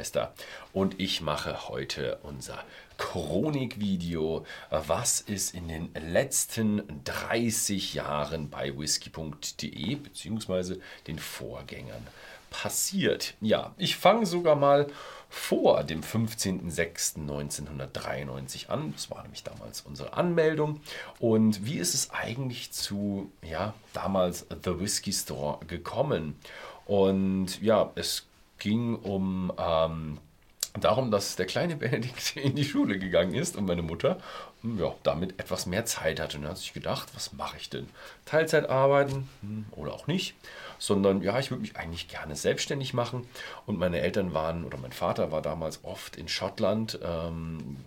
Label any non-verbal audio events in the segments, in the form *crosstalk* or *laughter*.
Whisky-Meister und ich mache heute unser Chronikvideo. Was ist in den letzten 30 Jahren bei whisky.de bzw. den Vorgängern passiert? Ja, ich fange sogar mal vor dem 15.06.1993 an. Das war nämlich damals unsere Anmeldung. Und wie ist es eigentlich zu, ja, damals The Whisky Store gekommen? Und ja, es ging um ähm, darum, dass der kleine *laughs* Benedikt in die Schule gegangen ist und meine Mutter ja, damit etwas mehr Zeit hatte. Und dann hat sich gedacht, was mache ich denn? Teilzeit arbeiten hm, oder auch nicht, sondern ja, ich würde mich eigentlich gerne selbstständig machen. Und meine Eltern waren, oder mein Vater war damals oft in Schottland. Ähm,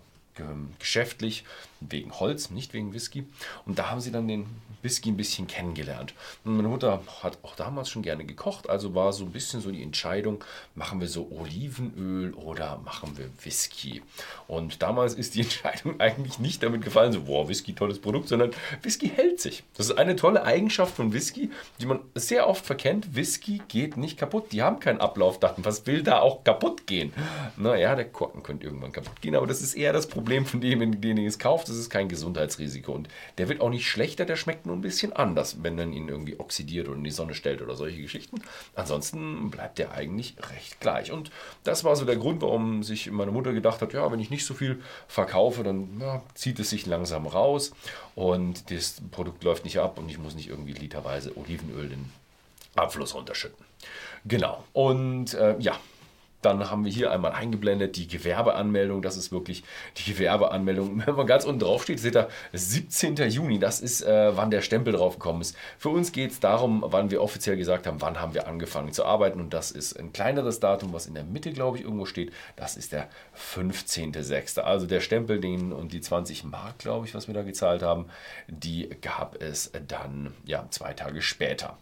geschäftlich wegen Holz, nicht wegen Whisky. Und da haben sie dann den Whisky ein bisschen kennengelernt. Und meine Mutter hat auch damals schon gerne gekocht, also war so ein bisschen so die Entscheidung, machen wir so Olivenöl oder machen wir Whisky. Und damals ist die *laughs* Entscheidung eigentlich nicht damit gefallen, so, boah, Whisky, tolles Produkt, sondern Whisky hält sich. Das ist eine tolle Eigenschaft von Whisky, die man sehr oft verkennt. Whisky geht nicht kaputt. Die haben kein Ablaufdaten. Was will da auch kaputt gehen? Naja, der Korken könnte irgendwann kaputt gehen, aber das ist eher das Problem von dem, den es kauft. Das ist kein Gesundheitsrisiko. Und der wird auch nicht schlechter, der schmeckt nur ein bisschen anders, wenn man ihn irgendwie oxidiert oder in die Sonne stellt oder solche Geschichten. Ansonsten bleibt der eigentlich recht gleich. Und das war so der Grund, warum sich meine Mutter gedacht hat, ja, wenn ich nicht so viel verkaufe, dann ja, zieht es sich langsam raus und das Produkt läuft nicht ab und ich muss nicht irgendwie literweise Olivenöl den Abfluss runterschütten. Genau. Und äh, ja, dann haben wir hier einmal eingeblendet die Gewerbeanmeldung. Das ist wirklich die Gewerbeanmeldung. *laughs* Wenn man ganz unten drauf steht, seht ihr 17. Juni. Das ist, äh, wann der Stempel drauf gekommen ist. Für uns geht es darum, wann wir offiziell gesagt haben, wann haben wir angefangen zu arbeiten. Und das ist ein kleineres Datum, was in der Mitte, glaube ich, irgendwo steht. Das ist der 15.06. Also der Stempel, den und die 20 Mark, glaube ich, was wir da gezahlt haben, die gab es dann ja zwei Tage später.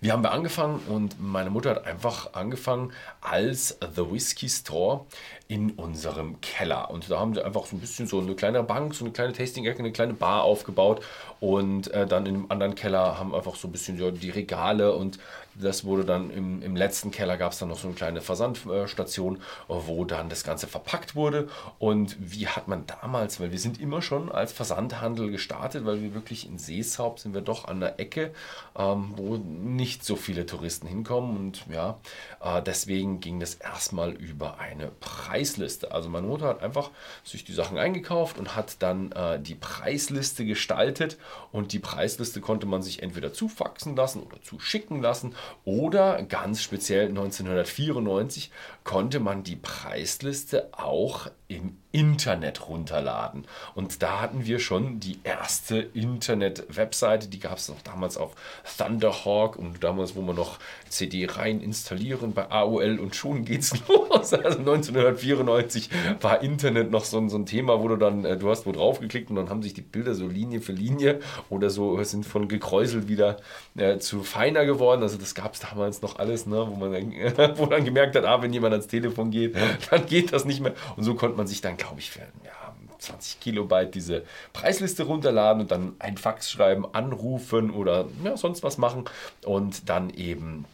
Wie haben wir angefangen? Und meine Mutter hat einfach angefangen als The Whiskey Store in unserem Keller. Und da haben sie einfach so ein bisschen so eine kleine Bank, so eine kleine Tasting-Ecke, eine kleine Bar aufgebaut. Und äh, dann in dem anderen Keller haben einfach so ein bisschen so die Regale und das wurde dann im, im letzten Keller gab es dann noch so eine kleine Versandstation, wo dann das Ganze verpackt wurde. Und wie hat man damals, weil wir sind immer schon als Versandhandel gestartet, weil wir wirklich in Seeshaupt sind wir doch an der Ecke, ähm, wo nicht so viele Touristen hinkommen. Und ja, äh, deswegen ging das erstmal über eine Preisliste. Also meine Mutter hat einfach sich die Sachen eingekauft und hat dann äh, die Preisliste gestaltet. Und die Preisliste konnte man sich entweder zufaxen lassen oder zuschicken lassen oder ganz speziell 1994 konnte man die Preisliste auch im Internet runterladen. Und da hatten wir schon die erste Internet-Webseite, die gab es noch damals auf Thunderhawk und damals, wo man noch CD rein installieren bei AOL und schon geht's *laughs* los. Also 1994 war Internet noch so, so ein Thema, wo du dann, äh, du hast wo drauf geklickt und dann haben sich die Bilder so Linie für Linie oder so sind von gekräuselt wieder äh, zu feiner geworden. Also das gab es damals noch alles, ne, wo man dann, *laughs* wo dann gemerkt hat, ah, wenn jemand ans Telefon geht, dann geht das nicht mehr. Und so konnte man sich dann, glaube ich, für ja, 20 Kilobyte diese Preisliste runterladen und dann ein Fax schreiben, anrufen oder ja, sonst was machen und dann eben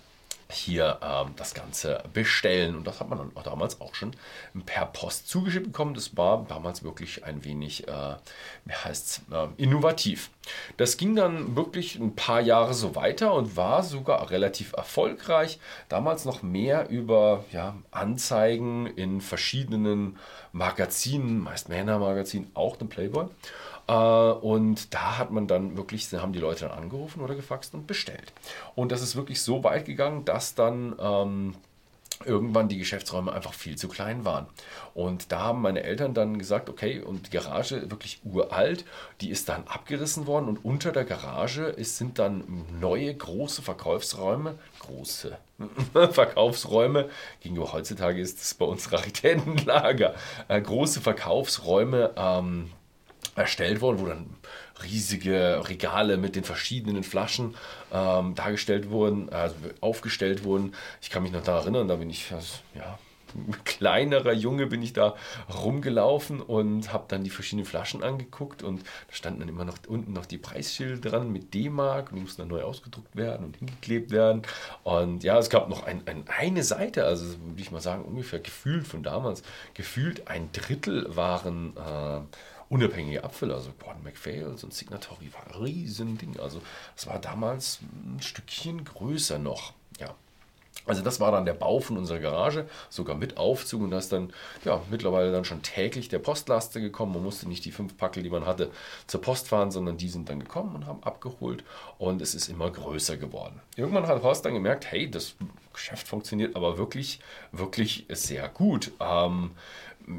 hier ähm, das Ganze bestellen. Und das hat man dann auch damals auch schon per Post zugeschickt bekommen. Das war damals wirklich ein wenig, äh, wie heißt äh, innovativ. Das ging dann wirklich ein paar Jahre so weiter und war sogar relativ erfolgreich. Damals noch mehr über ja, Anzeigen in verschiedenen Magazinen, meist Männermagazinen, auch den Playboy. Äh, und da hat man dann wirklich, haben die Leute dann angerufen oder gefaxt und bestellt. Und das ist wirklich so weit gegangen, dass dann ähm, irgendwann die Geschäftsräume einfach viel zu klein waren. Und da haben meine Eltern dann gesagt, okay, und die Garage wirklich uralt, die ist dann abgerissen worden und unter der Garage ist, sind dann neue große Verkaufsräume, große *laughs* Verkaufsräume, gegenüber heutzutage ist es bei uns Raritätenlager, äh, große Verkaufsräume ähm, erstellt worden, wo dann riesige Regale mit den verschiedenen Flaschen ähm, dargestellt wurden, also aufgestellt wurden. Ich kann mich noch daran erinnern, da bin ich, also, ja, *laughs* kleinerer Junge bin ich da rumgelaufen und habe dann die verschiedenen Flaschen angeguckt und da standen dann immer noch unten noch die Preisschilder dran mit D-Mark und die mussten dann neu ausgedruckt werden und hingeklebt werden. Und ja, es gab noch ein, ein, eine Seite, also würde ich mal sagen, ungefähr gefühlt von damals, gefühlt ein Drittel waren äh, unabhängige Abfüller, also Gordon MacPhails und Signatory war ein Riesending. Also es war damals ein Stückchen größer noch. Ja. Also das war dann der Bau von unserer Garage, sogar mit Aufzug und da ist dann ja mittlerweile dann schon täglich der Postlaster gekommen. Man musste nicht die fünf Packel, die man hatte, zur Post fahren, sondern die sind dann gekommen und haben abgeholt und es ist immer größer geworden. Irgendwann hat Horst dann gemerkt, hey, das Geschäft funktioniert aber wirklich, wirklich sehr gut. Ähm,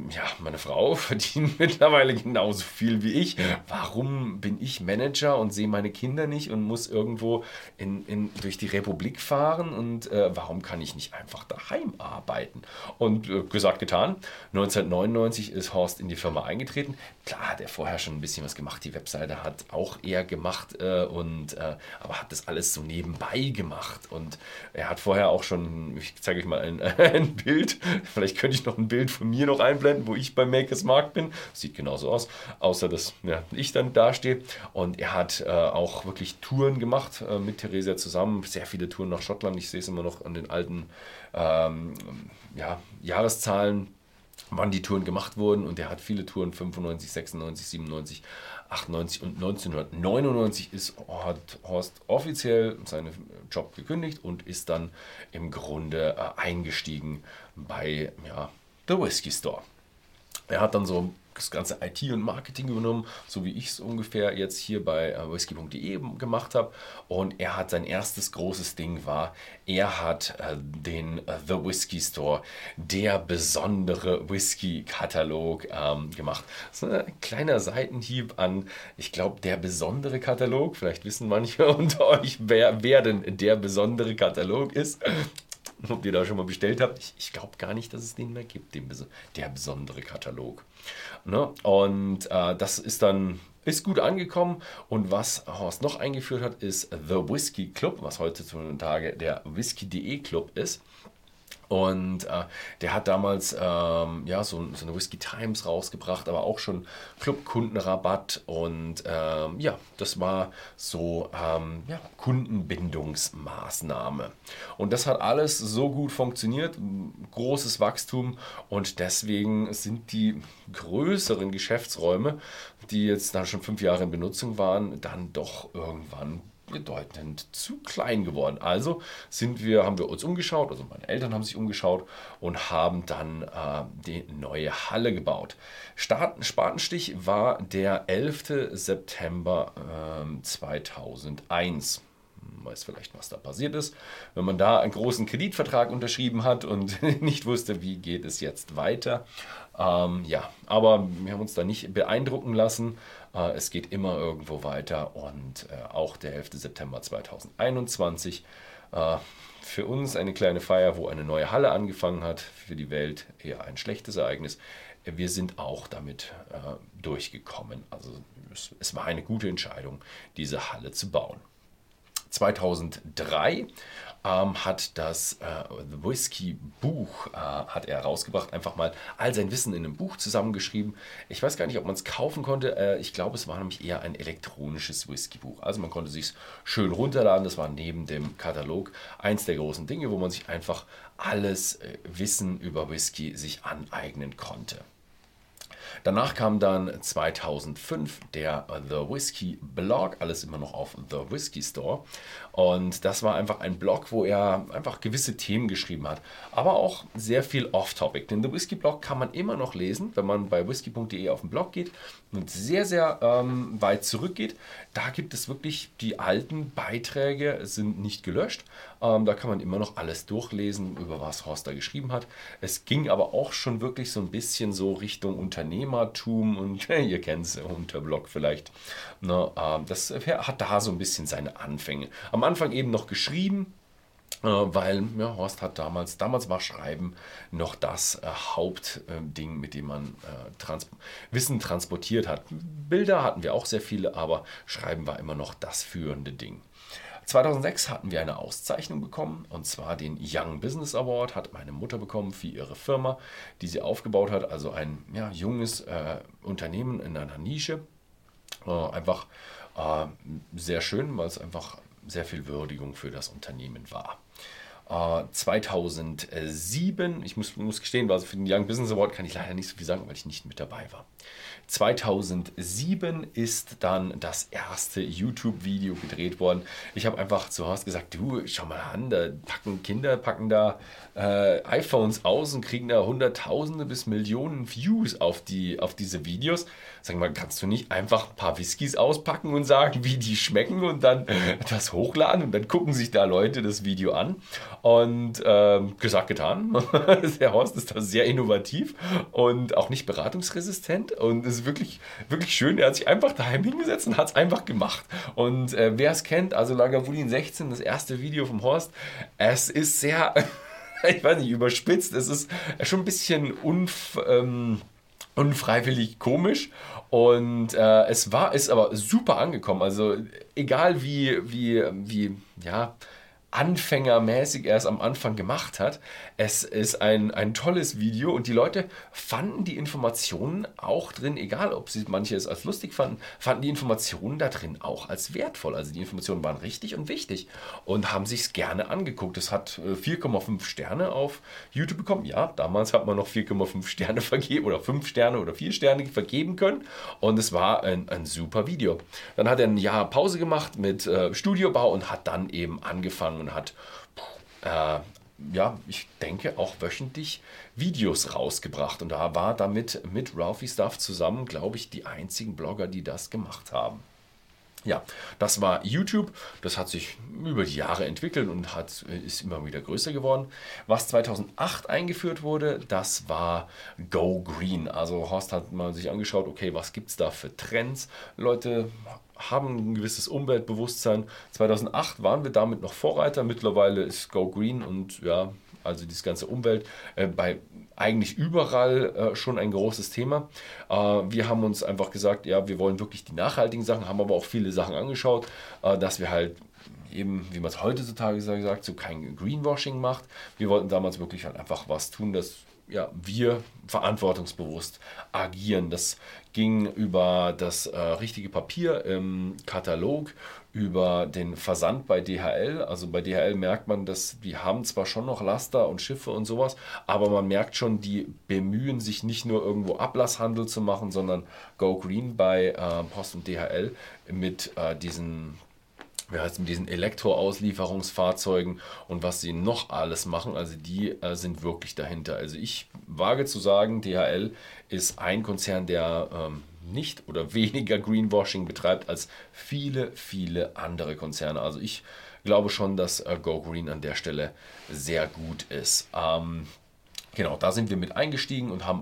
ja, meine Frau *laughs* verdient mittlerweile genauso viel wie ich. Warum bin ich Manager und sehe meine Kinder nicht und muss irgendwo in, in, durch die Republik fahren und äh, warum kann ich nicht einfach daheim arbeiten? Und äh, gesagt, getan. 1999 ist Horst in die Firma eingetreten. Klar hat er vorher schon ein bisschen was gemacht. Die Webseite hat auch er gemacht äh, und äh, aber hat das alles so nebenbei gemacht. Und er hat vorher auch schon, ich zeige euch mal ein, *laughs* ein Bild, vielleicht könnte ich noch ein Bild von mir noch ein einblenden, wo ich bei Makers Mark bin. Sieht genauso aus, außer dass ja, ich dann dastehe. Und er hat äh, auch wirklich Touren gemacht äh, mit Theresia zusammen. Sehr viele Touren nach Schottland. Ich sehe es immer noch an den alten ähm, ja, Jahreszahlen wann die Touren gemacht wurden und er hat viele Touren 95, 96, 97, 98 und 1999 ist, hat Horst offiziell seinen Job gekündigt und ist dann im Grunde äh, eingestiegen bei ja, The Whiskey Store. Er hat dann so das ganze IT und Marketing übernommen, so wie ich es ungefähr jetzt hier bei äh, whisky.de gemacht habe. Und er hat sein erstes großes Ding war, er hat äh, den äh, The Whisky Store, der besondere Whisky-Katalog ähm, gemacht. Ist ein kleiner Seitenhieb an, ich glaube, der besondere Katalog. Vielleicht wissen manche *laughs* unter euch, wer, wer denn der besondere Katalog ist *laughs* ob ihr da schon mal bestellt habt. Ich, ich glaube gar nicht, dass es den mehr gibt, den, der besondere Katalog. Ne? Und äh, das ist dann ist gut angekommen. Und was Horst noch eingeführt hat, ist The Whisky Club, was heutzutage der Whisky.de Club ist. Und äh, der hat damals ähm, ja, so, so, eine Whisky Times rausgebracht, aber auch schon Clubkundenrabatt. Und ähm, ja, das war so ähm, ja, Kundenbindungsmaßnahme. Und das hat alles so gut funktioniert, großes Wachstum. Und deswegen sind die größeren Geschäftsräume, die jetzt dann schon fünf Jahre in Benutzung waren, dann doch irgendwann bedeutend zu klein geworden. Also sind wir, haben wir uns umgeschaut, also meine Eltern haben sich umgeschaut und haben dann äh, die neue Halle gebaut. Start, Spatenstich war der 11. September äh, 2001 weiß vielleicht, was da passiert ist. Wenn man da einen großen Kreditvertrag unterschrieben hat und *laughs* nicht wusste, wie geht es jetzt weiter. Ähm, ja, aber wir haben uns da nicht beeindrucken lassen. Äh, es geht immer irgendwo weiter und äh, auch der 11. September 2021 äh, für uns eine kleine Feier, wo eine neue Halle angefangen hat. Für die Welt eher ein schlechtes Ereignis. Wir sind auch damit durchgekommen. Also es war eine gute Entscheidung, diese Halle zu bauen. 2003 ähm, hat das äh, The Whisky Buch äh, hat einfach mal all sein Wissen in einem Buch zusammengeschrieben. Ich weiß gar nicht, ob man es kaufen konnte. Äh, ich glaube, es war nämlich eher ein elektronisches Whisky Buch. Also man konnte sich schön runterladen. Das war neben dem Katalog eins der großen Dinge, wo man sich einfach alles äh, Wissen über Whisky sich aneignen konnte. Danach kam dann 2005 der The Whiskey Blog, alles immer noch auf The Whiskey Store. Und das war einfach ein Blog, wo er einfach gewisse Themen geschrieben hat, aber auch sehr viel Off-Topic. Den The Whiskey Blog kann man immer noch lesen, wenn man bei whisky.de auf den Blog geht und sehr, sehr ähm, weit zurückgeht. Da gibt es wirklich die alten Beiträge, sind nicht gelöscht. Ähm, da kann man immer noch alles durchlesen, über was Horst da geschrieben hat. Es ging aber auch schon wirklich so ein bisschen so Richtung Unternehmertum und *laughs* ihr kennt es, Unterblog vielleicht. Ne, ähm, das hat da so ein bisschen seine Anfänge. Am Anfang eben noch geschrieben, äh, weil ja, Horst hat damals, damals war Schreiben noch das äh, Hauptding, äh, mit dem man äh, trans Wissen transportiert hat. Bilder hatten wir auch sehr viele, aber Schreiben war immer noch das führende Ding. 2006 hatten wir eine Auszeichnung bekommen und zwar den Young Business Award hat meine Mutter bekommen für ihre Firma, die sie aufgebaut hat. Also ein ja, junges äh, Unternehmen in einer Nische. Äh, einfach äh, sehr schön, weil es einfach sehr viel Würdigung für das Unternehmen war. 2007, ich muss, muss gestehen, also für den Young Business Award kann ich leider nicht so viel sagen, weil ich nicht mit dabei war. 2007 ist dann das erste YouTube-Video gedreht worden. Ich habe einfach zu Hause gesagt, du, schau mal an, da packen Kinder, packen da äh, iPhones aus und kriegen da Hunderttausende bis Millionen Views auf, die, auf diese Videos. Sag mal, kannst du nicht einfach ein paar Whiskys auspacken und sagen, wie die schmecken und dann *laughs* das hochladen und dann gucken sich da Leute das Video an. Und ähm, gesagt, getan. *laughs* Der Horst ist da sehr innovativ und auch nicht beratungsresistent und ist wirklich, wirklich schön. Er hat sich einfach daheim hingesetzt und hat es einfach gemacht. Und äh, wer es kennt, also Lagavulin 16, das erste Video vom Horst, es ist sehr, *laughs* ich weiß nicht, überspitzt. Es ist schon ein bisschen unf, ähm, unfreiwillig komisch. Und äh, es war, ist aber super angekommen. Also egal wie, wie, wie, ja, anfängermäßig erst am Anfang gemacht hat. Es ist ein, ein tolles Video und die Leute fanden die Informationen auch drin, egal ob sie manche es als lustig fanden, fanden die Informationen da drin auch als wertvoll. Also die Informationen waren richtig und wichtig und haben sich es gerne angeguckt. Es hat 4,5 äh, Sterne auf YouTube bekommen. Ja, damals hat man noch 4,5 Sterne *laughs* vergeben oder 5 Sterne oder 4 Sterne vergeben können und es war ein, ein super Video. Dann hat er ein Jahr Pause gemacht mit äh, Studiobau und hat dann eben angefangen und hat, äh, ja, ich denke auch wöchentlich Videos rausgebracht. Und da war damit mit Ralphie Stuff zusammen, glaube ich, die einzigen Blogger, die das gemacht haben. Ja, das war YouTube. Das hat sich über die Jahre entwickelt und hat, ist immer wieder größer geworden. Was 2008 eingeführt wurde, das war Go Green. Also Horst hat mal sich angeschaut, okay, was gibt es da für Trends? Leute haben ein gewisses Umweltbewusstsein. 2008 waren wir damit noch Vorreiter. Mittlerweile ist Go Green und ja, also dieses ganze Umwelt äh, bei eigentlich überall äh, schon ein großes Thema. Äh, wir haben uns einfach gesagt, ja, wir wollen wirklich die nachhaltigen Sachen, haben aber auch viele Sachen angeschaut, äh, dass wir halt eben, wie man es heutzutage sagt, so kein Greenwashing macht. Wir wollten damals wirklich halt einfach was tun, das ja, wir verantwortungsbewusst agieren. Das ging über das äh, richtige Papier im Katalog, über den Versand bei DHL. Also bei DHL merkt man, dass die haben zwar schon noch Laster und Schiffe und sowas, aber man merkt schon, die bemühen sich nicht nur irgendwo Ablasshandel zu machen, sondern Go Green bei äh, Post und DHL mit äh, diesen wie heißt mit diesen Elektroauslieferungsfahrzeugen und was sie noch alles machen. Also die äh, sind wirklich dahinter. Also ich wage zu sagen, DHL ist ein Konzern, der ähm, nicht oder *laughs* weniger Greenwashing betreibt als viele, viele andere Konzerne. Also ich glaube schon, dass äh, Go Green an der Stelle sehr gut ist. Ähm, genau, da sind wir mit eingestiegen und haben,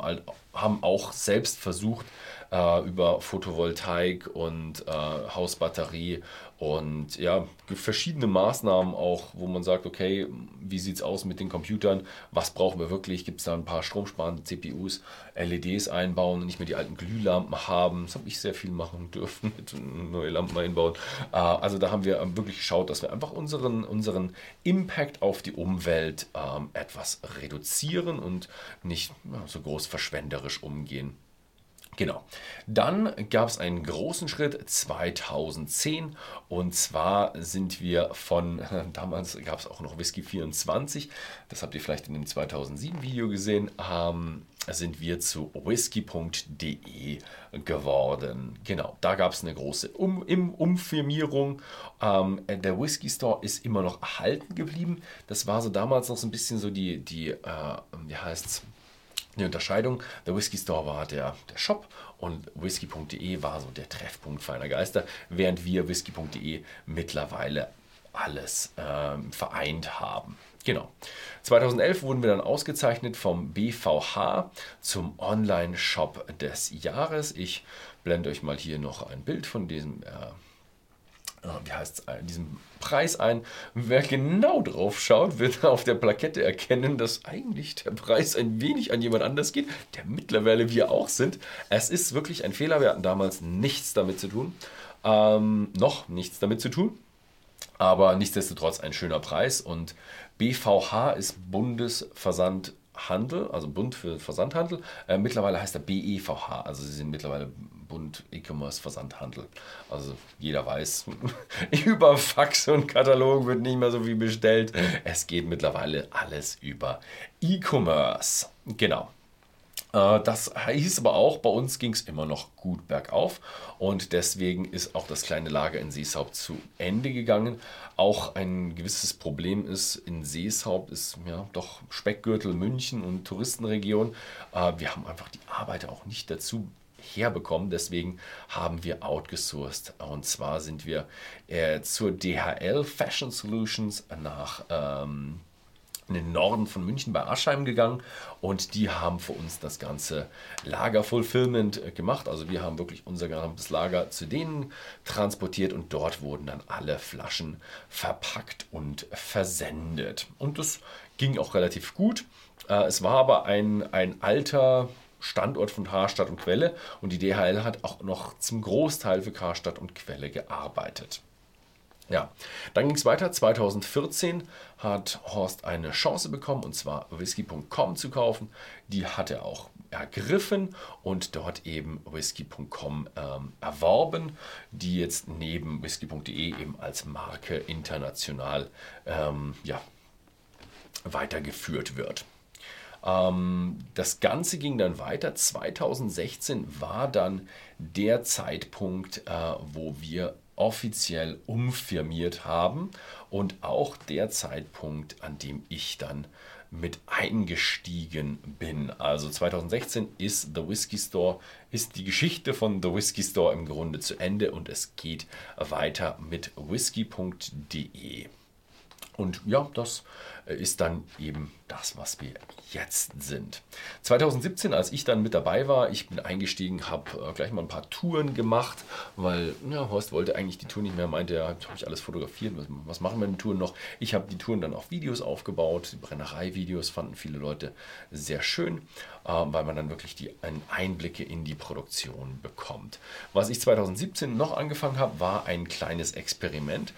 haben auch selbst versucht, äh, über Photovoltaik und äh, Hausbatterie und ja, verschiedene Maßnahmen auch, wo man sagt, okay, wie sieht es aus mit den Computern? Was brauchen wir wirklich? Gibt es da ein paar stromsparende CPUs, LEDs einbauen und nicht mehr die alten Glühlampen haben? Das habe ich sehr viel machen dürfen, *laughs* mit neue Lampen einbauen. Äh, also da haben wir wirklich geschaut, dass wir einfach unseren, unseren Impact auf die Umwelt ähm, etwas reduzieren und nicht so groß verschwenderisch umgehen. Genau. Dann gab es einen großen Schritt 2010 und zwar sind wir von, *laughs* damals gab es auch noch Whisky 24, das habt ihr vielleicht in dem 2007 Video gesehen, ähm, sind wir zu whisky.de geworden. Genau, da gab es eine große um Umfirmierung. Ähm, der Whisky Store ist immer noch erhalten geblieben. Das war so damals noch so ein bisschen so die, die äh, wie heißt es, die Unterscheidung. Der Whisky Store war der, der Shop und whisky.de war so der Treffpunkt feiner Geister, während wir whisky.de mittlerweile alles ähm, vereint haben. Genau. 2011 wurden wir dann ausgezeichnet vom BVH zum Online-Shop des Jahres. Ich blende euch mal hier noch ein Bild von diesem äh, wie heißt es, diesen Preis ein. Wer genau drauf schaut, wird *laughs* auf der Plakette erkennen, dass eigentlich der Preis ein wenig an jemand anders geht, der mittlerweile wir auch sind. Es ist wirklich ein Fehler. Wir hatten damals nichts damit zu tun. Ähm, noch nichts damit zu tun. Aber nichtsdestotrotz ein schöner Preis und BVH ist Bundesversandhandel, also Bund für Versandhandel. Äh, mittlerweile heißt er BEVH, also sie sind mittlerweile Bund E-Commerce Versandhandel. Also jeder weiß, *laughs* über Fax und Katalog wird nicht mehr so viel bestellt. Es geht mittlerweile alles über E-Commerce. Genau. Äh, das hieß aber auch, bei uns ging es immer noch gut bergauf und deswegen ist auch das kleine Lager in Seeshaupt zu Ende gegangen. Auch ein gewisses Problem ist, in Seeshaupt ist ja doch Speckgürtel München und Touristenregion. Äh, wir haben einfach die Arbeiter auch nicht dazu herbekommen. Deswegen haben wir outgesourced. Und zwar sind wir äh, zur DHL Fashion Solutions nach ähm, in den Norden von München bei Aschheim gegangen und die haben für uns das ganze Lager-Fulfillment äh, gemacht. Also wir haben wirklich unser gesamtes Lager zu denen transportiert und dort wurden dann alle Flaschen verpackt und versendet. Und das ging auch relativ gut. Äh, es war aber ein, ein alter Standort von Karstadt und Quelle und die DHL hat auch noch zum Großteil für Karstadt und Quelle gearbeitet. Ja, dann ging es weiter. 2014 hat Horst eine Chance bekommen, und zwar whisky.com zu kaufen. Die hat er auch ergriffen und dort eben whisky.com ähm, erworben, die jetzt neben whisky.de eben als Marke international ähm, ja, weitergeführt wird. Ähm, das Ganze ging dann weiter. 2016 war dann der Zeitpunkt, äh, wo wir offiziell umfirmiert haben und auch der Zeitpunkt, an dem ich dann mit eingestiegen bin. Also 2016 ist The Whiskey Store, ist die Geschichte von The Whiskey Store im Grunde zu Ende und es geht weiter mit whisky.de. Und ja, das ist dann eben das, was wir jetzt sind. 2017, als ich dann mit dabei war, ich bin eingestiegen, habe äh, gleich mal ein paar Touren gemacht, weil ja, Horst wollte eigentlich die Tour nicht mehr, meinte er, habe ich alles fotografiert, was, was machen wir in den Touren noch? Ich habe die Touren dann auf Videos aufgebaut, die Brennerei-Videos fanden viele Leute sehr schön, äh, weil man dann wirklich die Einblicke in die Produktion bekommt. Was ich 2017 noch angefangen habe, war ein kleines Experiment.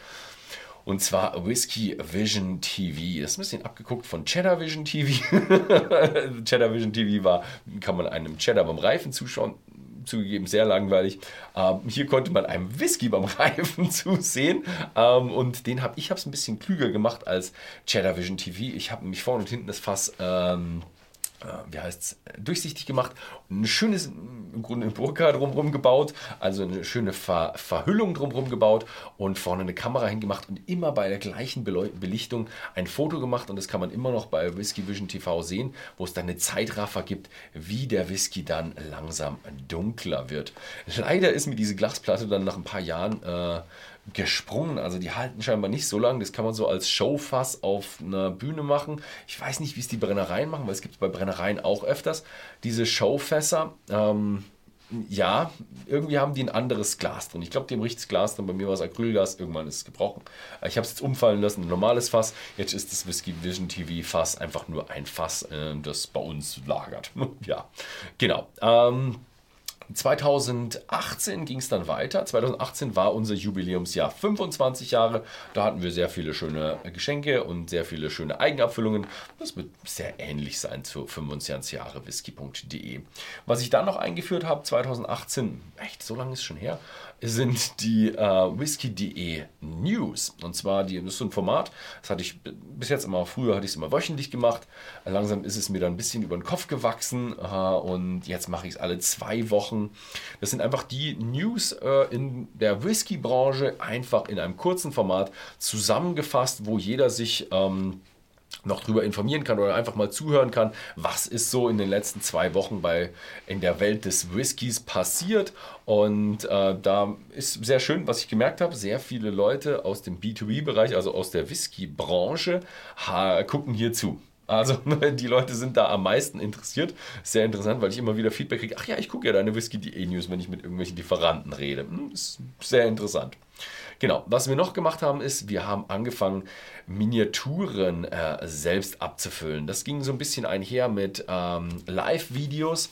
Und zwar Whiskey Vision TV. Das ist ein bisschen abgeguckt von Cheddar Vision TV. *laughs* Cheddar Vision TV war, kann man einem Cheddar beim Reifen zuschauen. Zugegeben, sehr langweilig. Ähm, hier konnte man einem Whisky beim *laughs* Reifen zusehen. Ähm, und den habe ich habe es ein bisschen klüger gemacht als Cheddar Vision TV. Ich habe mich vorne und hinten das Fass ähm, äh, wie heißt es, durchsichtig gemacht ein schönes, im Grunde eine Burka drumherum gebaut, also eine schöne Ver Verhüllung drumherum gebaut und vorne eine Kamera hingemacht und immer bei der gleichen Beleu Belichtung ein Foto gemacht und das kann man immer noch bei Whisky Vision TV sehen, wo es dann eine Zeitraffer gibt, wie der Whisky dann langsam dunkler wird. Leider ist mir diese Glasplatte dann nach ein paar Jahren äh, gesprungen. Also die halten scheinbar nicht so lang. Das kann man so als Showfass auf einer Bühne machen. Ich weiß nicht, wie es die Brennereien machen, weil es gibt bei Brennereien auch öfters diese Showfässer. Ähm, ja, irgendwie haben die ein anderes Glas drin. Ich glaube, die haben richtiges Glas drin. Bei mir war es Acrylglas. Irgendwann ist es gebrochen. Ich habe es jetzt umfallen lassen. Ein normales Fass. Jetzt ist das Whisky Vision TV Fass einfach nur ein Fass, äh, das bei uns lagert. *laughs* ja, genau. Ähm, 2018 ging es dann weiter. 2018 war unser Jubiläumsjahr 25 Jahre. Da hatten wir sehr viele schöne Geschenke und sehr viele schöne Eigenabfüllungen. Das wird sehr ähnlich sein zu 25 Jahre whisky.de. Was ich dann noch eingeführt habe, 2018, echt so lange ist schon her, sind die äh, Whisky.de News. Und zwar, die, das ist so ein Format, das hatte ich bis jetzt immer, früher hatte ich es immer wöchentlich gemacht. Langsam ist es mir dann ein bisschen über den Kopf gewachsen äh, und jetzt mache ich es alle zwei Wochen. Das sind einfach die News äh, in der Whisky-Branche, einfach in einem kurzen Format zusammengefasst, wo jeder sich... Ähm, noch darüber informieren kann oder einfach mal zuhören kann, was ist so in den letzten zwei Wochen bei in der Welt des Whiskys passiert. Und äh, da ist sehr schön, was ich gemerkt habe, sehr viele Leute aus dem B2B-Bereich, also aus der Whisky-Branche, gucken hier zu. Also *laughs* die Leute sind da am meisten interessiert. Sehr interessant, weil ich immer wieder Feedback kriege. Ach ja, ich gucke ja deine Whisky.de News, wenn ich mit irgendwelchen Lieferanten rede. Hm, ist sehr interessant. Genau, was wir noch gemacht haben, ist, wir haben angefangen, Miniaturen äh, selbst abzufüllen. Das ging so ein bisschen einher mit ähm, Live-Videos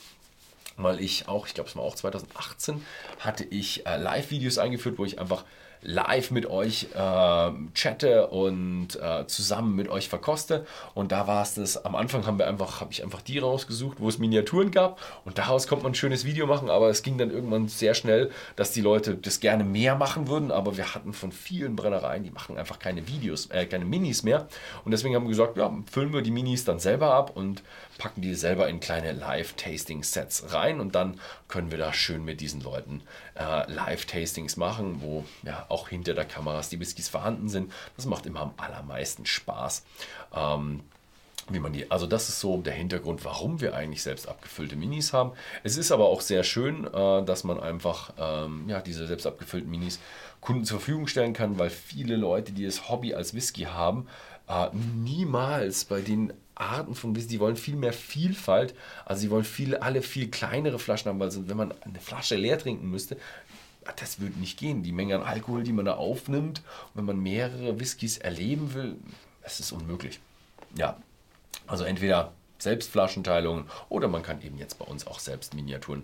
weil ich auch, ich glaube es war auch 2018, hatte ich äh, Live-Videos eingeführt, wo ich einfach live mit euch äh, chatte und äh, zusammen mit euch verkoste. Und da war es das, am Anfang haben wir einfach, habe ich einfach die rausgesucht, wo es Miniaturen gab und daraus konnte man ein schönes Video machen, aber es ging dann irgendwann sehr schnell, dass die Leute das gerne mehr machen würden, aber wir hatten von vielen Brennereien, die machen einfach keine Videos, äh, keine Minis mehr. Und deswegen haben wir gesagt, ja, füllen wir die Minis dann selber ab und packen die selber in kleine Live-Tasting-Sets rein und dann können wir da schön mit diesen Leuten äh, Live-Tastings machen, wo ja auch hinter der Kamera die Whiskys vorhanden sind. Das macht immer am allermeisten Spaß. Ähm, wie man die, also das ist so der Hintergrund, warum wir eigentlich selbst abgefüllte Minis haben. Es ist aber auch sehr schön, äh, dass man einfach ähm, ja, diese selbst abgefüllten Minis Kunden zur Verfügung stellen kann, weil viele Leute, die das Hobby als Whisky haben, äh, niemals bei den Arten von Whisky, die wollen viel mehr Vielfalt, also sie wollen viele, alle viel kleinere Flaschen haben, weil wenn man eine Flasche leer trinken müsste, das würde nicht gehen. Die Menge an Alkohol, die man da aufnimmt, wenn man mehrere Whiskys erleben will, das ist unmöglich. Ja, also entweder Selbstflaschenteilungen oder man kann eben jetzt bei uns auch selbst Miniaturen,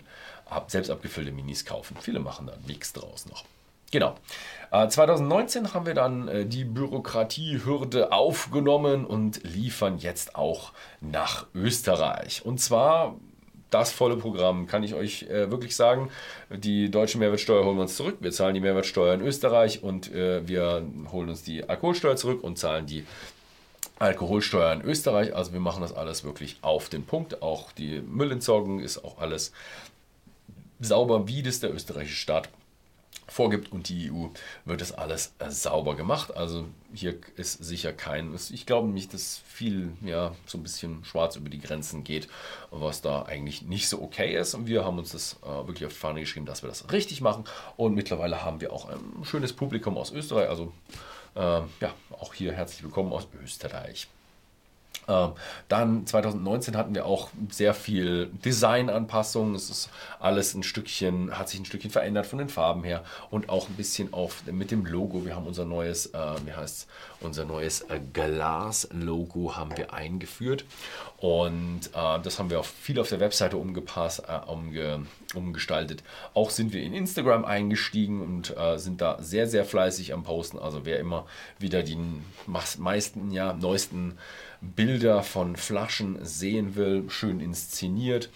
selbst abgefüllte Minis kaufen. Viele machen da nichts draus noch. Genau. 2019 äh, haben wir dann äh, die Bürokratiehürde aufgenommen und liefern jetzt auch nach Österreich. Und zwar das volle Programm, kann ich euch äh, wirklich sagen. Die deutsche Mehrwertsteuer holen wir uns zurück. Wir zahlen die Mehrwertsteuer in Österreich und wir holen uns die Alkoholsteuer zurück und zahlen die Alkoholsteuer in Österreich. Also wir machen das alles wirklich auf den Punkt. Auch die Müllentsorgung ist auch alles sauber, wie das der österreichische Staat vorgibt und die EU wird das alles äh, sauber gemacht. Also hier ist sicher kein, ich glaube nicht, dass viel ja, so ein bisschen schwarz über die Grenzen geht, was da eigentlich nicht so okay ist. Und wir haben uns das äh, wirklich auf die Fahne geschrieben, dass wir das richtig machen. Und mittlerweile haben wir auch ein schönes Publikum aus Österreich. Also äh, ja, auch hier herzlich willkommen aus Österreich. Ähm, dann 2019 hatten wir auch sehr viel Designanpassungen. Es ist alles ein Stückchen, hat sich ein Stückchen verändert von den Farben her und auch ein bisschen auf mit dem Logo. Wir haben unser neues, äh, wie heißt unser neues äh, Glas-Logo haben wir eingeführt und äh, das haben wir auch viel auf der Webseite umgepasst, äh, umge, umgestaltet. Auch sind wir in Instagram eingestiegen und äh, sind da sehr, sehr fleißig am Posten. Also wer immer wieder die meisten, ja, neuesten Bilder von Flaschen sehen will, schön inszeniert,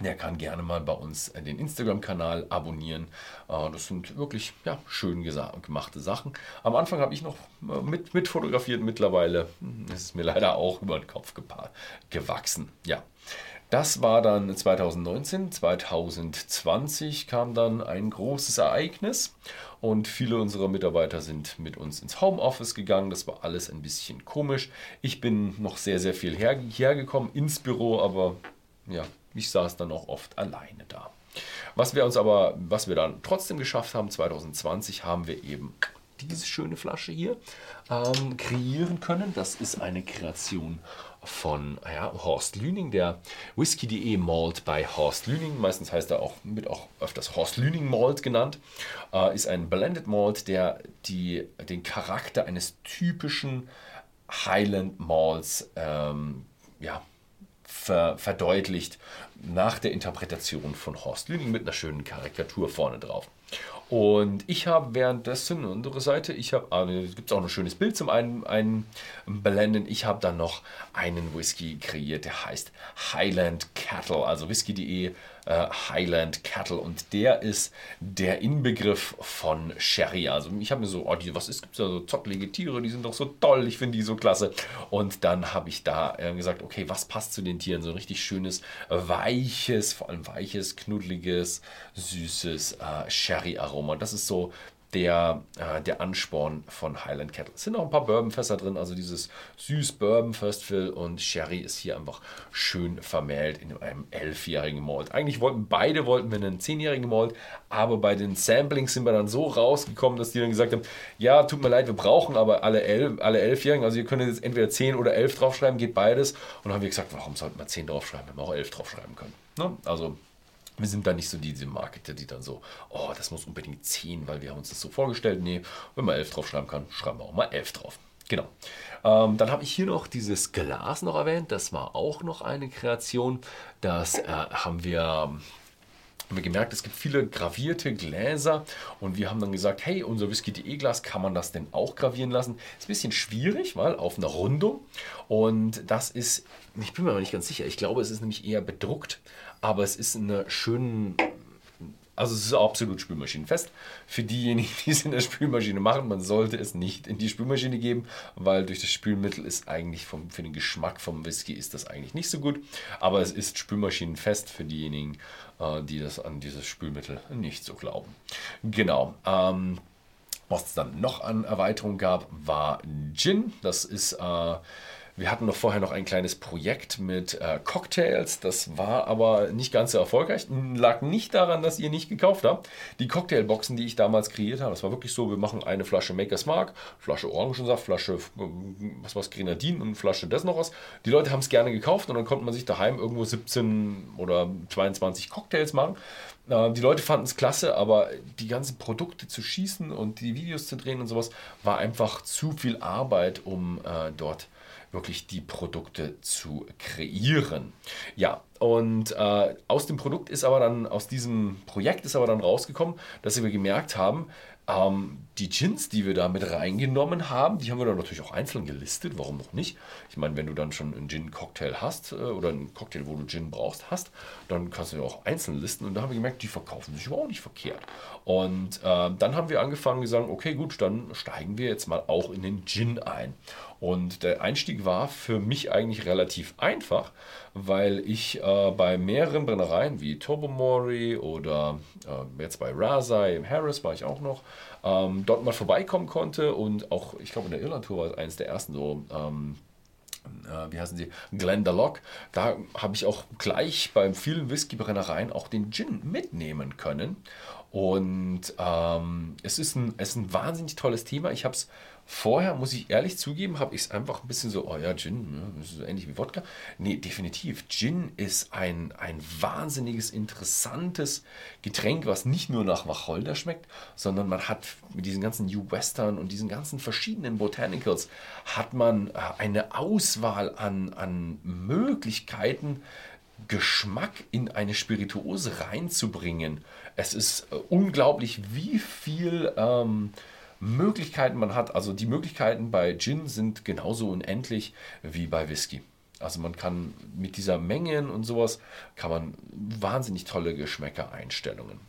der kann gerne mal bei uns den Instagram-Kanal abonnieren. Äh, das sind wirklich ja, schön gemachte Sachen. Am Anfang habe ich noch äh, mit, mit fotografiert, mittlerweile hm, ist es mir leider auch über den Kopf gewachsen. Ja. Das war dann 2019. 2020 kam dann ein großes Ereignis und viele unserer Mitarbeiter sind mit uns ins Homeoffice gegangen. Das war alles ein bisschen komisch. Ich bin noch sehr, sehr viel her, hergekommen ins Büro, aber ja, ich saß dann auch oft alleine da. Was wir uns aber, was wir dann trotzdem geschafft haben, 2020 haben wir eben diese schöne Flasche hier ähm, kreieren können. Das ist eine Kreation von ja, Horst Lüning, der Whisky.de Malt bei Horst Lüning. Meistens heißt er auch, wird auch öfters Horst Lüning Malt genannt. Äh, ist ein Blended Malt, der die, den Charakter eines typischen Highland Malts ähm, ja, ver verdeutlicht nach der Interpretation von Horst Lüning mit einer schönen Karikatur vorne drauf. Und ich habe währenddessen, unsere Seite, ich habe, ah, gibt es auch ein schönes Bild zum einen, einblenden. Ich habe dann noch einen Whisky kreiert, der heißt Highland Cattle, also whisky.de äh, Highland Cattle. Und der ist der Inbegriff von Sherry. Also ich habe mir so, oh, die, was ist, gibt es da so zottlige Tiere, die sind doch so toll, ich finde die so klasse. Und dann habe ich da äh, gesagt, okay, was passt zu den Tieren? So ein richtig schönes, weiches, vor allem weiches, knuddeliges, süßes äh, Sherry-Aroma. Aroma. Das ist so der, äh, der Ansporn von Highland Kettle. Es sind auch ein paar Bourbonfässer drin, also dieses süß Bourbon First Fill und Sherry ist hier einfach schön vermählt in einem elfjährigen Malt. Eigentlich wollten beide wollten wir einen zehnjährigen Malt, aber bei den Samplings sind wir dann so rausgekommen, dass die dann gesagt haben, ja, tut mir leid, wir brauchen aber alle, elf, alle elfjährigen, also ihr könnt jetzt entweder zehn oder elf draufschreiben, geht beides. Und dann haben wir gesagt, warum sollten wir zehn draufschreiben, wenn wir auch elf draufschreiben können. Ne? Also wir sind da nicht so diese Marketer, die dann so, oh, das muss unbedingt 10, weil wir haben uns das so vorgestellt. Nee, wenn man 11 draufschreiben kann, schreiben wir auch mal 11 drauf. Genau. Ähm, dann habe ich hier noch dieses Glas noch erwähnt. Das war auch noch eine Kreation. Das äh, haben wir haben wir gemerkt, es gibt viele gravierte Gläser und wir haben dann gesagt, hey, unser Whisky.de Glas, kann man das denn auch gravieren lassen? Ist ein bisschen schwierig, weil auf einer Rundung und das ist, ich bin mir aber nicht ganz sicher, ich glaube, es ist nämlich eher bedruckt, aber es ist in einer schönen also es ist absolut spülmaschinenfest. Für diejenigen, *laughs* die es in der Spülmaschine machen, man sollte es nicht in die Spülmaschine geben, weil durch das Spülmittel ist eigentlich vom, für den Geschmack vom Whisky ist das eigentlich nicht so gut. Aber es ist spülmaschinenfest für diejenigen, äh, die das an dieses Spülmittel nicht so glauben. Genau. Ähm, was es dann noch an Erweiterung gab, war Gin. Das ist äh, wir hatten noch vorher noch ein kleines Projekt mit äh, Cocktails. Das war aber nicht ganz so erfolgreich. Lag nicht daran, dass ihr nicht gekauft habt. Die Cocktailboxen, die ich damals kreiert habe, das war wirklich so: wir machen eine Flasche Maker's Mark, Flasche Orangensaft, Flasche äh, was war's, Grenadin und Flasche das noch was. Die Leute haben es gerne gekauft und dann konnte man sich daheim irgendwo 17 oder 22 Cocktails machen. Äh, die Leute fanden es klasse, aber die ganzen Produkte zu schießen und die Videos zu drehen und sowas war einfach zu viel Arbeit, um äh, dort wirklich die Produkte zu kreieren. Ja, und äh, aus dem Produkt ist aber dann, aus diesem Projekt ist aber dann rausgekommen, dass wir gemerkt haben, ähm, die Gins, die wir da mit reingenommen haben, die haben wir dann natürlich auch einzeln gelistet. Warum auch nicht? Ich meine, wenn du dann schon einen Gin-Cocktail hast äh, oder einen Cocktail, wo du Gin brauchst, hast, dann kannst du ja auch einzeln listen. Und da haben wir gemerkt, die verkaufen sich überhaupt nicht verkehrt. Und äh, dann haben wir angefangen, gesagt, okay, gut, dann steigen wir jetzt mal auch in den Gin ein. Und der Einstieg war für mich eigentlich relativ einfach, weil ich äh, bei mehreren Brennereien wie Tobermory oder äh, jetzt bei Rasai im Harris war ich auch noch, ähm, dort mal vorbeikommen konnte und auch, ich glaube in der Irland-Tour war es eines der ersten so, ähm, äh, wie heißen sie, Glendalough, da habe ich auch gleich bei vielen Whiskybrennereien auch den Gin mitnehmen können. Und ähm, es, ist ein, es ist ein wahnsinnig tolles Thema. Ich habe es Vorher, muss ich ehrlich zugeben, habe ich es einfach ein bisschen so, oh ja, Gin, ja, das ist so ähnlich wie Wodka. Nee, definitiv. Gin ist ein, ein wahnsinniges, interessantes Getränk, was nicht nur nach Wacholder schmeckt, sondern man hat mit diesen ganzen New Western und diesen ganzen verschiedenen Botanicals, hat man äh, eine Auswahl an, an Möglichkeiten, Geschmack in eine Spirituose reinzubringen. Es ist äh, unglaublich, wie viel... Ähm, Möglichkeiten man hat. Also die Möglichkeiten bei Gin sind genauso unendlich wie bei Whisky. Also man kann mit dieser Mengen und sowas kann man wahnsinnig tolle Geschmäcker-Einstellungen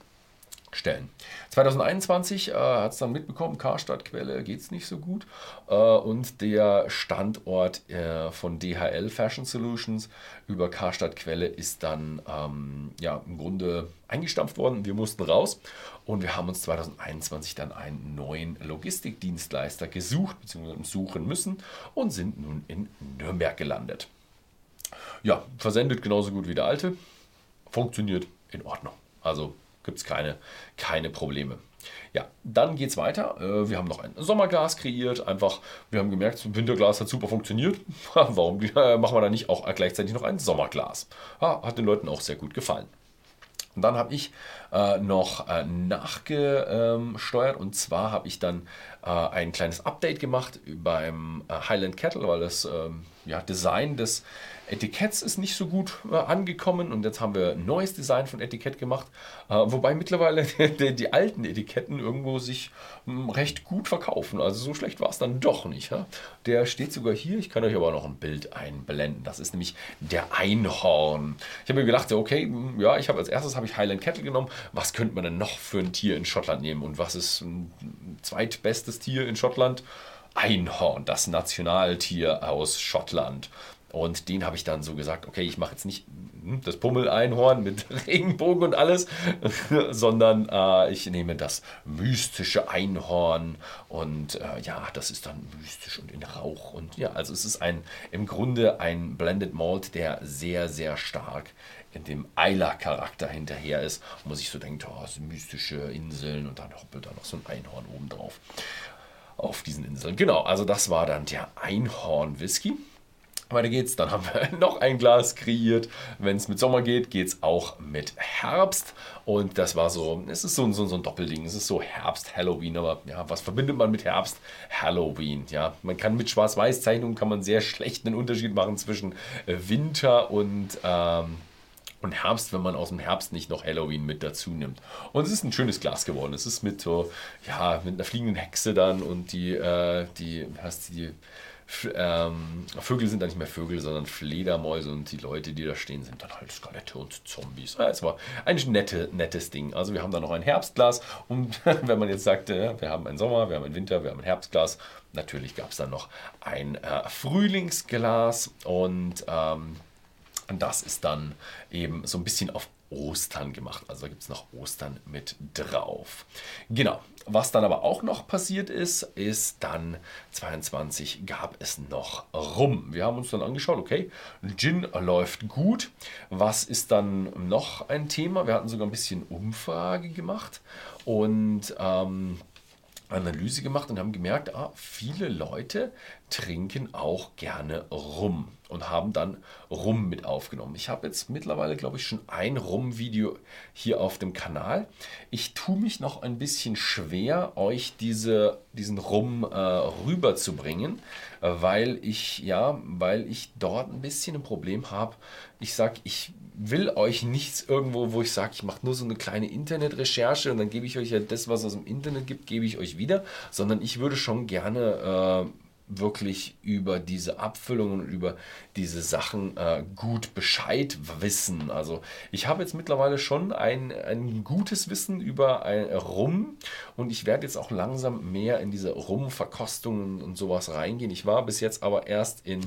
stellen. 2021 äh, hat es dann mitbekommen, Karstadt-Quelle geht es nicht so gut. Äh, und der Standort äh, von DHL Fashion Solutions über Karstadt-Quelle ist dann ähm, ja, im Grunde eingestampft worden. Wir mussten raus und wir haben uns 2021 dann einen neuen Logistikdienstleister gesucht bzw. suchen müssen und sind nun in Nürnberg gelandet. Ja, versendet genauso gut wie der alte. Funktioniert in Ordnung. Also gibt es keine, keine Probleme. Ja, dann geht es weiter. Äh, wir haben noch ein Sommerglas kreiert. Einfach, wir haben gemerkt, Winterglas hat super funktioniert. *laughs* Warum äh, machen wir da nicht auch gleichzeitig noch ein Sommerglas? hat den Leuten auch sehr gut gefallen. Und dann habe ich äh, noch äh, nachgesteuert und zwar habe ich dann äh, ein kleines Update gemacht beim äh, Highland Kettle, weil das ähm, ja, Design des Etiketts ist nicht so gut äh, angekommen und jetzt haben wir ein neues Design von Etikett gemacht, wobei mittlerweile *laughs* die, die, alten Etiketten irgendwo sich hm, recht gut verkaufen. Also so schlecht war es dann doch nicht. Ja? Der steht sogar hier, ich kann euch aber noch ein Bild einblenden. Das ist nämlich der Einhorn. Ich habe mir gedacht, okay, hm, ja, ich habe als erstes habe ich Highland Kettle genommen. Was könnte man denn noch für ein Tier in Schottland nehmen und was ist ein zweitbestes Tier in Schottland? Einhorn, das Nationaltier aus Schottland. Und den habe ich dann so gesagt, okay, ich mache jetzt nicht hm, das Pummeleinhorn mit *laughs* Regenbogen und alles, *laughs* sondern äh, ich nehme das mystische Einhorn und äh, ja, das ist dann mystisch und in Rauch und ja, also es ist ein im Grunde ein Blended Malt, der sehr sehr stark dem Eiler-Charakter hinterher ist, wo man sich so denkt, oh, so mystische Inseln und dann hoppelt da noch so ein Einhorn oben drauf auf diesen Inseln. Genau, also das war dann der Einhorn-Whisky. Weiter geht's, dann haben wir *laughs* noch ein Glas kreiert. Wenn es mit Sommer geht, geht es auch mit Herbst. Und das war so, es ist so, so, so ein Doppelding. Es ist so Herbst, Halloween, aber ja, was verbindet man mit Herbst? Halloween, ja. Man kann mit Schwarz-Weiß-Zeichnungen kann man sehr schlecht einen Unterschied machen zwischen Winter und ähm, und Herbst, wenn man aus dem Herbst nicht noch Halloween mit dazu nimmt. Und es ist ein schönes Glas geworden. Es ist mit so, ja, mit einer fliegenden Hexe dann und die, äh, die, hast die, ähm, Vögel sind dann nicht mehr Vögel, sondern Fledermäuse und die Leute, die da stehen, sind dann halt Skelette und Zombies. Ja, es war ein nette, nettes Ding. Also wir haben da noch ein Herbstglas und *laughs* wenn man jetzt sagt, äh, wir haben einen Sommer, wir haben einen Winter, wir haben ein Herbstglas, natürlich gab es dann noch ein äh, Frühlingsglas und ähm, das ist dann eben so ein bisschen auf Ostern gemacht. Also da gibt es noch Ostern mit drauf. Genau. Was dann aber auch noch passiert ist, ist dann 22 gab es noch Rum. Wir haben uns dann angeschaut, okay, Gin läuft gut. Was ist dann noch ein Thema? Wir hatten sogar ein bisschen Umfrage gemacht und ähm, Analyse gemacht und haben gemerkt, ah, viele Leute trinken auch gerne Rum und haben dann Rum mit aufgenommen. Ich habe jetzt mittlerweile, glaube ich, schon ein Rum-Video hier auf dem Kanal. Ich tue mich noch ein bisschen schwer, euch diese, diesen Rum äh, rüberzubringen, weil ich, ja, weil ich dort ein bisschen ein Problem habe. Ich sage, ich will euch nichts irgendwo, wo ich sage, ich mache nur so eine kleine Internetrecherche und dann gebe ich euch ja das, was es im Internet gibt, gebe ich euch wieder, sondern ich würde schon gerne äh, wirklich über diese Abfüllungen über diese Sachen äh, gut Bescheid wissen. Also ich habe jetzt mittlerweile schon ein, ein gutes Wissen über ein Rum und ich werde jetzt auch langsam mehr in diese Rumverkostungen und sowas reingehen. Ich war bis jetzt aber erst in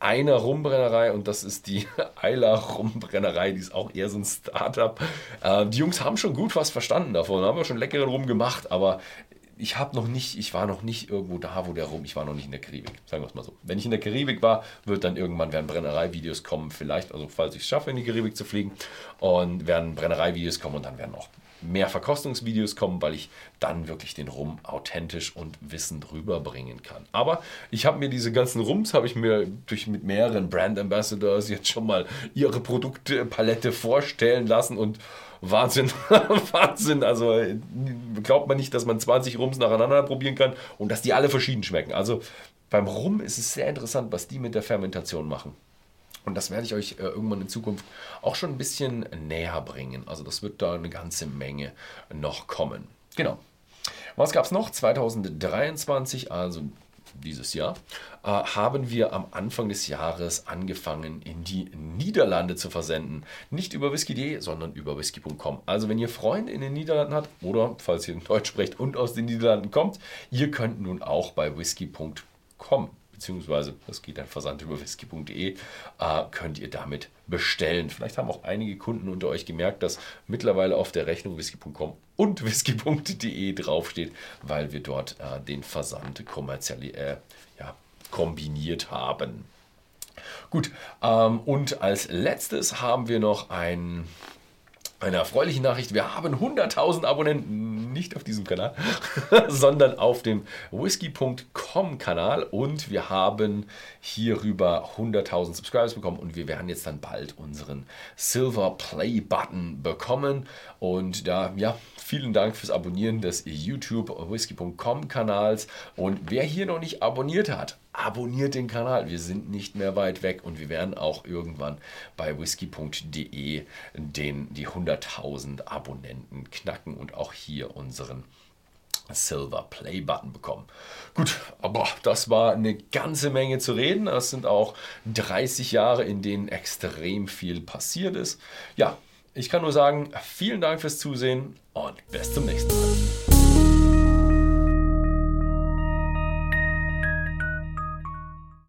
einer Rumbrennerei und das ist die *laughs* Eiler Rumbrennerei, die ist auch eher so ein Startup. Äh, die Jungs haben schon gut was verstanden davon, haben wir schon leckeren Rum gemacht, aber ich habe noch nicht, ich war noch nicht irgendwo da, wo der rum, ich war noch nicht in der Karibik, sagen wir es mal so. Wenn ich in der Karibik war, wird dann irgendwann werden Brennerei-Videos kommen, vielleicht, also falls ich es schaffe, in die Karibik zu fliegen, und werden Brennerei-Videos kommen und dann werden auch mehr Verkostungsvideos kommen, weil ich dann wirklich den Rum authentisch und wissend rüberbringen kann. Aber ich habe mir diese ganzen Rums, habe ich mir durch mit mehreren Brand Ambassadors jetzt schon mal ihre Produktpalette vorstellen lassen und Wahnsinn, *laughs* Wahnsinn. Also glaubt man nicht, dass man 20 Rums nacheinander probieren kann und dass die alle verschieden schmecken. Also beim Rum ist es sehr interessant, was die mit der Fermentation machen. Und das werde ich euch äh, irgendwann in Zukunft auch schon ein bisschen näher bringen. Also das wird da eine ganze Menge noch kommen. Genau. Was gab es noch? 2023, also dieses Jahr, äh, haben wir am Anfang des Jahres angefangen, in die Niederlande zu versenden. Nicht über whisky.de, sondern über whisky.com. Also wenn ihr Freunde in den Niederlanden habt oder falls ihr Deutsch sprecht und aus den Niederlanden kommt, ihr könnt nun auch bei whisky.com beziehungsweise das geht dann Versand über whisky.de, äh, könnt ihr damit bestellen. Vielleicht haben auch einige Kunden unter euch gemerkt, dass mittlerweile auf der Rechnung whisky.com und *laughs* whisky.de draufsteht, weil wir dort äh, den Versand kommerziell äh, ja, kombiniert haben. Gut, ähm, und als letztes haben wir noch ein eine erfreuliche Nachricht, wir haben 100.000 Abonnenten, nicht auf diesem Kanal, *laughs* sondern auf dem whisky.com Kanal. Und wir haben hierüber 100.000 Subscribers bekommen und wir werden jetzt dann bald unseren Silver Play Button bekommen. Und da, ja, vielen Dank fürs Abonnieren des YouTube whisky.com Kanals und wer hier noch nicht abonniert hat, abonniert den Kanal. Wir sind nicht mehr weit weg und wir werden auch irgendwann bei whisky.de den, die 100.000 Abonnenten knacken und auch hier unseren Silver Play Button bekommen. Gut, aber das war eine ganze Menge zu reden. Das sind auch 30 Jahre, in denen extrem viel passiert ist. Ja, ich kann nur sagen, vielen Dank fürs Zusehen und bis zum nächsten Mal.